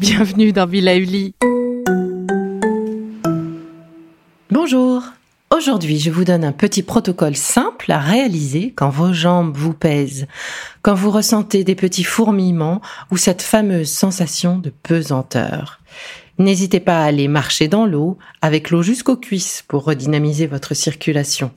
Bienvenue dans Villa Uli. Bonjour. Aujourd'hui, je vous donne un petit protocole simple à réaliser quand vos jambes vous pèsent, quand vous ressentez des petits fourmillements ou cette fameuse sensation de pesanteur. N'hésitez pas à aller marcher dans l'eau avec l'eau jusqu'aux cuisses pour redynamiser votre circulation.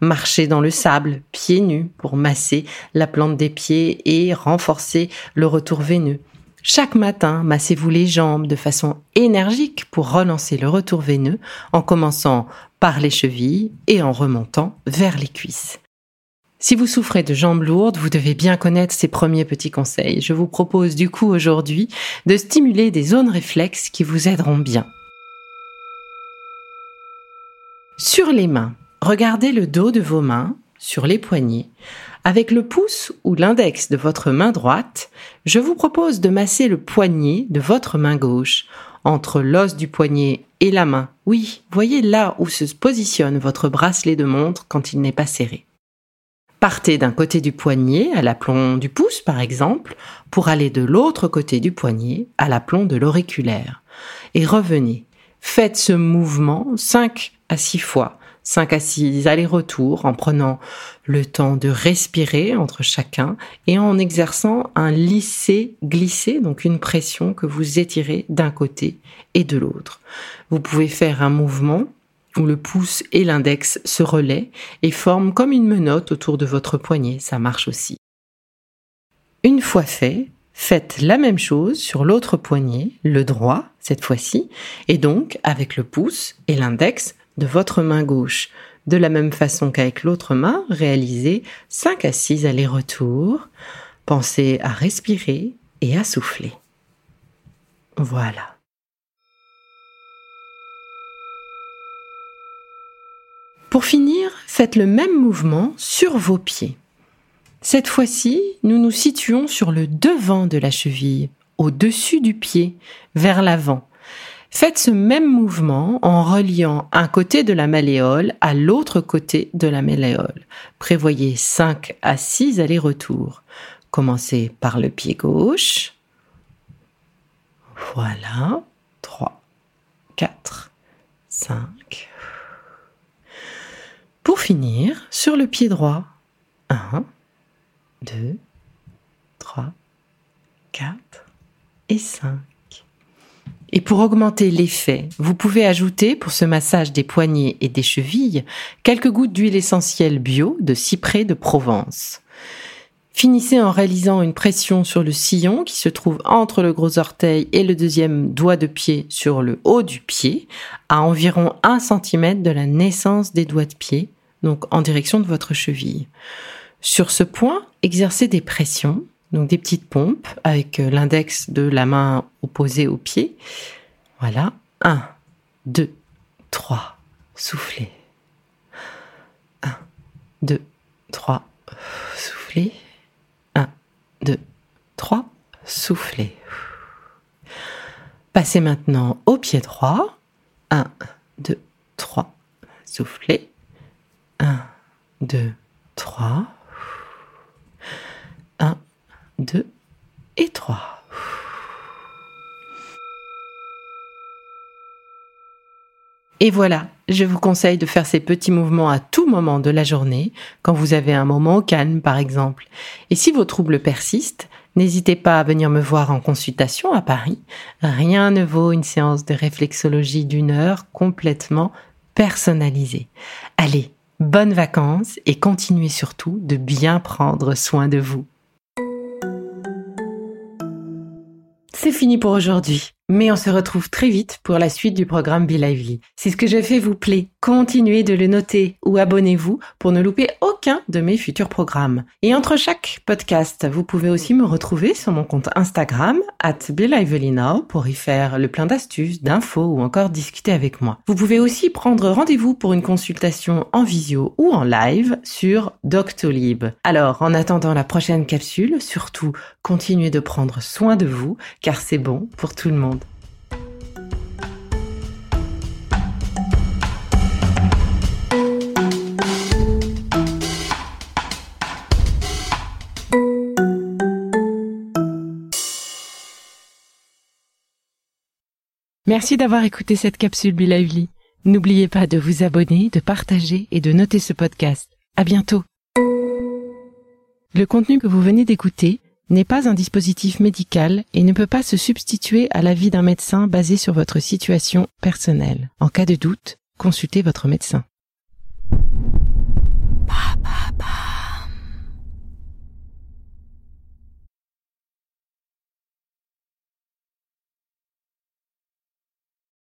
Marchez dans le sable, pieds nus, pour masser la plante des pieds et renforcer le retour veineux. Chaque matin, massez-vous les jambes de façon énergique pour relancer le retour veineux en commençant par les chevilles et en remontant vers les cuisses. Si vous souffrez de jambes lourdes, vous devez bien connaître ces premiers petits conseils. Je vous propose du coup aujourd'hui de stimuler des zones réflexes qui vous aideront bien. Sur les mains, regardez le dos de vos mains, sur les poignets, avec le pouce ou l'index de votre main droite, je vous propose de masser le poignet de votre main gauche entre l'os du poignet et la main. Oui, voyez là où se positionne votre bracelet de montre quand il n'est pas serré. Partez d'un côté du poignet à l'aplomb du pouce, par exemple, pour aller de l'autre côté du poignet à l'aplomb de l'auriculaire. Et revenez. Faites ce mouvement 5 à 6 fois 5 à 6 allers-retours en prenant le temps de respirer entre chacun et en exerçant un lisser-glisser, donc une pression que vous étirez d'un côté et de l'autre. Vous pouvez faire un mouvement où le pouce et l'index se relaient et forment comme une menotte autour de votre poignet, ça marche aussi. Une fois fait, faites la même chose sur l'autre poignet, le droit cette fois-ci, et donc avec le pouce et l'index, votre main gauche. De la même façon qu'avec l'autre main, réalisez 5 à 6 allers-retours. Pensez à respirer et à souffler. Voilà. Pour finir, faites le même mouvement sur vos pieds. Cette fois-ci, nous nous situons sur le devant de la cheville, au-dessus du pied, vers l'avant. Faites ce même mouvement en reliant un côté de la malléole à l'autre côté de la malléole. Prévoyez 5 à 6 allers-retours. Commencez par le pied gauche. Voilà. 3, 4, 5. Pour finir, sur le pied droit. 1, 2, 3, 4 et 5. Et pour augmenter l'effet, vous pouvez ajouter pour ce massage des poignets et des chevilles quelques gouttes d'huile essentielle bio de cyprès de Provence. Finissez en réalisant une pression sur le sillon qui se trouve entre le gros orteil et le deuxième doigt de pied sur le haut du pied, à environ 1 cm de la naissance des doigts de pied, donc en direction de votre cheville. Sur ce point, exercez des pressions donc des petites pompes avec euh, l'index de la main opposée au pied. Voilà. 1, 2, 3. Soufflez. 1, 2, 3. Soufflez. 1, 2, 3. Soufflez. Passez maintenant au pied droit. 1, 2, 3. Soufflez. 1, 2, 3. 2 et 3. Et voilà, je vous conseille de faire ces petits mouvements à tout moment de la journée, quand vous avez un moment au calme par exemple. Et si vos troubles persistent, N'hésitez pas à venir me voir en consultation à Paris. Rien ne vaut une séance de réflexologie d'une heure complètement personnalisée. Allez, bonnes vacances et continuez surtout de bien prendre soin de vous. C'est fini pour aujourd'hui. Mais on se retrouve très vite pour la suite du programme Be Lively. Si ce que j'ai fait vous plaît, continuez de le noter ou abonnez-vous pour ne louper aucun de mes futurs programmes. Et entre chaque podcast, vous pouvez aussi me retrouver sur mon compte Instagram, at Now, pour y faire le plein d'astuces, d'infos ou encore discuter avec moi. Vous pouvez aussi prendre rendez-vous pour une consultation en visio ou en live sur Doctolib. Alors, en attendant la prochaine capsule, surtout, continuez de prendre soin de vous, car c'est bon pour tout le monde. Merci d'avoir écouté cette capsule Be N'oubliez pas de vous abonner, de partager et de noter ce podcast. À bientôt. Le contenu que vous venez d'écouter n'est pas un dispositif médical et ne peut pas se substituer à l'avis d'un médecin basé sur votre situation personnelle. En cas de doute, consultez votre médecin.